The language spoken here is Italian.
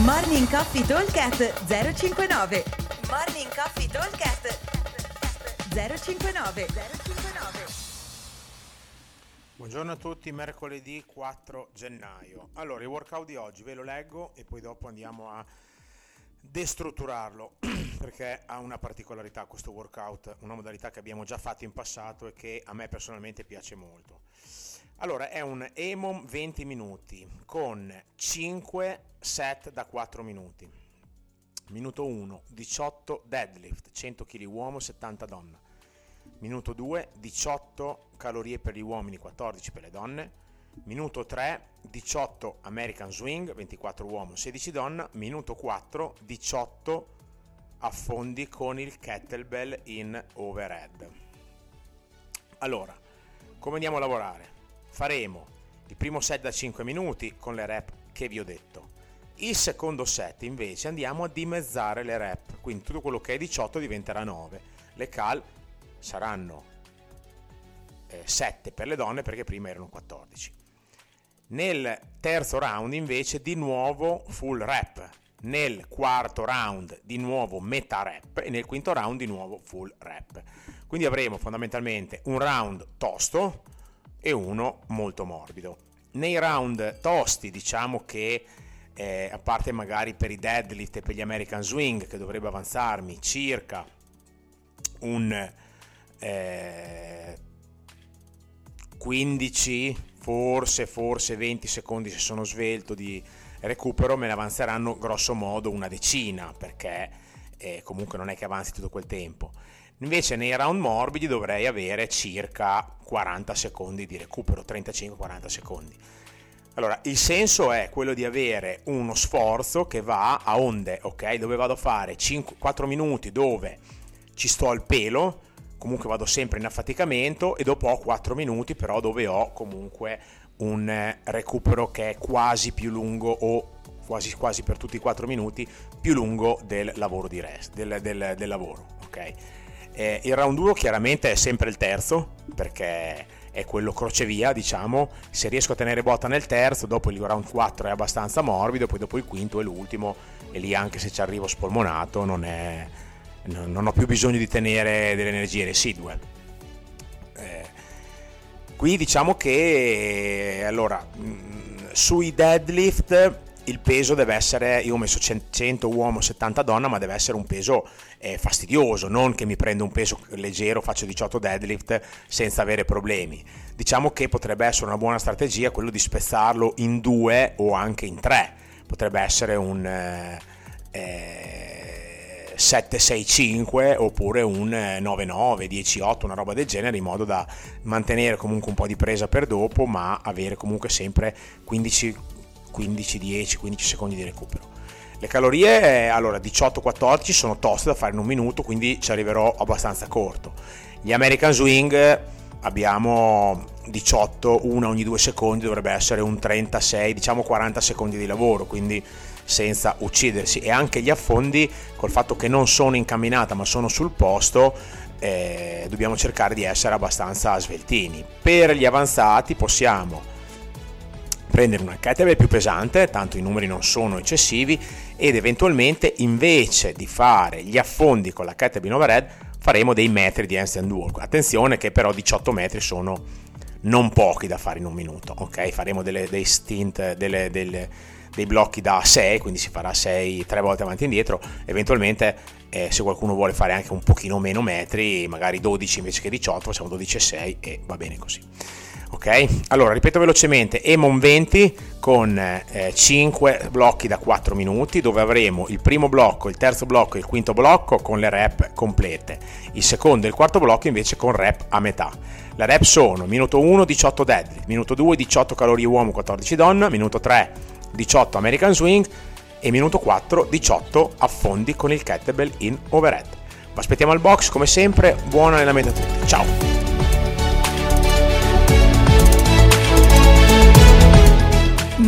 Morning Coffee Talkcast 059 Morning Coffee Talkcast 059 059 Buongiorno a tutti, mercoledì 4 gennaio. Allora, il workout di oggi ve lo leggo e poi dopo andiamo a destrutturarlo perché ha una particolarità questo workout, una modalità che abbiamo già fatto in passato e che a me personalmente piace molto. Allora, è un EMOM 20 minuti con 5 set da 4 minuti. Minuto 1, 18 deadlift, 100 kg uomo, 70 donna. Minuto 2, 18 calorie per gli uomini, 14 per le donne. Minuto 3, 18 American Swing, 24 uomo, 16 donna. Minuto 4, 18 affondi con il kettlebell in overhead. Allora, come andiamo a lavorare? Faremo il primo set da 5 minuti con le rep che vi ho detto. Il secondo set invece andiamo a dimezzare le rep, quindi tutto quello che è 18 diventerà 9. Le cal saranno eh, 7 per le donne perché prima erano 14. Nel terzo round invece di nuovo full rep, nel quarto round di nuovo metà rep e nel quinto round di nuovo full rep. Quindi avremo fondamentalmente un round tosto, e uno molto morbido. Nei round tosti diciamo che eh, a parte magari per i deadlift e per gli American Swing che dovrebbe avanzarmi circa un eh, 15 forse forse 20 secondi se sono svelto di recupero me ne avanzeranno grosso modo una decina perché eh, comunque non è che avanzi tutto quel tempo Invece nei round morbidi dovrei avere circa 40 secondi di recupero, 35-40 secondi. Allora, il senso è quello di avere uno sforzo che va a onde, ok? Dove vado a fare 5, 4 minuti dove ci sto al pelo, comunque vado sempre in affaticamento e dopo ho 4 minuti però dove ho comunque un recupero che è quasi più lungo o quasi quasi per tutti i 4 minuti più lungo del lavoro di rest, del, del, del lavoro, ok? Eh, il round 1 chiaramente è sempre il terzo, perché è quello crocevia, diciamo. Se riesco a tenere botta nel terzo, dopo il round 4 è abbastanza morbido, poi dopo il quinto è l'ultimo, e lì anche se ci arrivo spolmonato non, è, non ho più bisogno di tenere delle energie residue. Eh, qui diciamo che allora sui deadlift il peso deve essere, io ho messo 100 uomo, 70 donna, ma deve essere un peso eh, fastidioso, non che mi prendo un peso leggero, faccio 18 deadlift senza avere problemi. Diciamo che potrebbe essere una buona strategia quello di spezzarlo in due o anche in tre, potrebbe essere un eh, eh, 7-6-5 oppure un 9-9, 10-8, una roba del genere, in modo da mantenere comunque un po' di presa per dopo, ma avere comunque sempre 15 15, 10, 15 secondi di recupero. Le calorie, allora 18-14 sono toste da fare in un minuto, quindi ci arriverò abbastanza corto. Gli American Swing abbiamo 18, una ogni 2 secondi, dovrebbe essere un 36, diciamo 40 secondi di lavoro, quindi senza uccidersi. E anche gli affondi, col fatto che non sono in camminata ma sono sul posto, eh, dobbiamo cercare di essere abbastanza sveltini. Per gli avanzati possiamo prendere una kettlebell più pesante, tanto i numeri non sono eccessivi, ed eventualmente invece di fare gli affondi con la kettlebell overhead faremo dei metri di handstand walk. Attenzione che però 18 metri sono non pochi da fare in un minuto, ok? Faremo delle, dei stint, delle, delle, dei blocchi da 6, quindi si farà 6 tre volte avanti e indietro, eventualmente eh, se qualcuno vuole fare anche un pochino meno metri, magari 12 invece che 18, facciamo 12 e 6 e va bene così ok? Allora, ripeto velocemente, Emon 20 con eh, 5 blocchi da 4 minuti dove avremo il primo blocco, il terzo blocco e il quinto blocco con le rep complete, il secondo e il quarto blocco invece con rep a metà. Le rep sono minuto 1 18 deadlift, minuto 2 18 calorie uomo 14 donna, minuto 3 18 American Swing e minuto 4 18 affondi con il kettlebell in overhead. Vi aspettiamo al box come sempre, buon allenamento a tutti, ciao!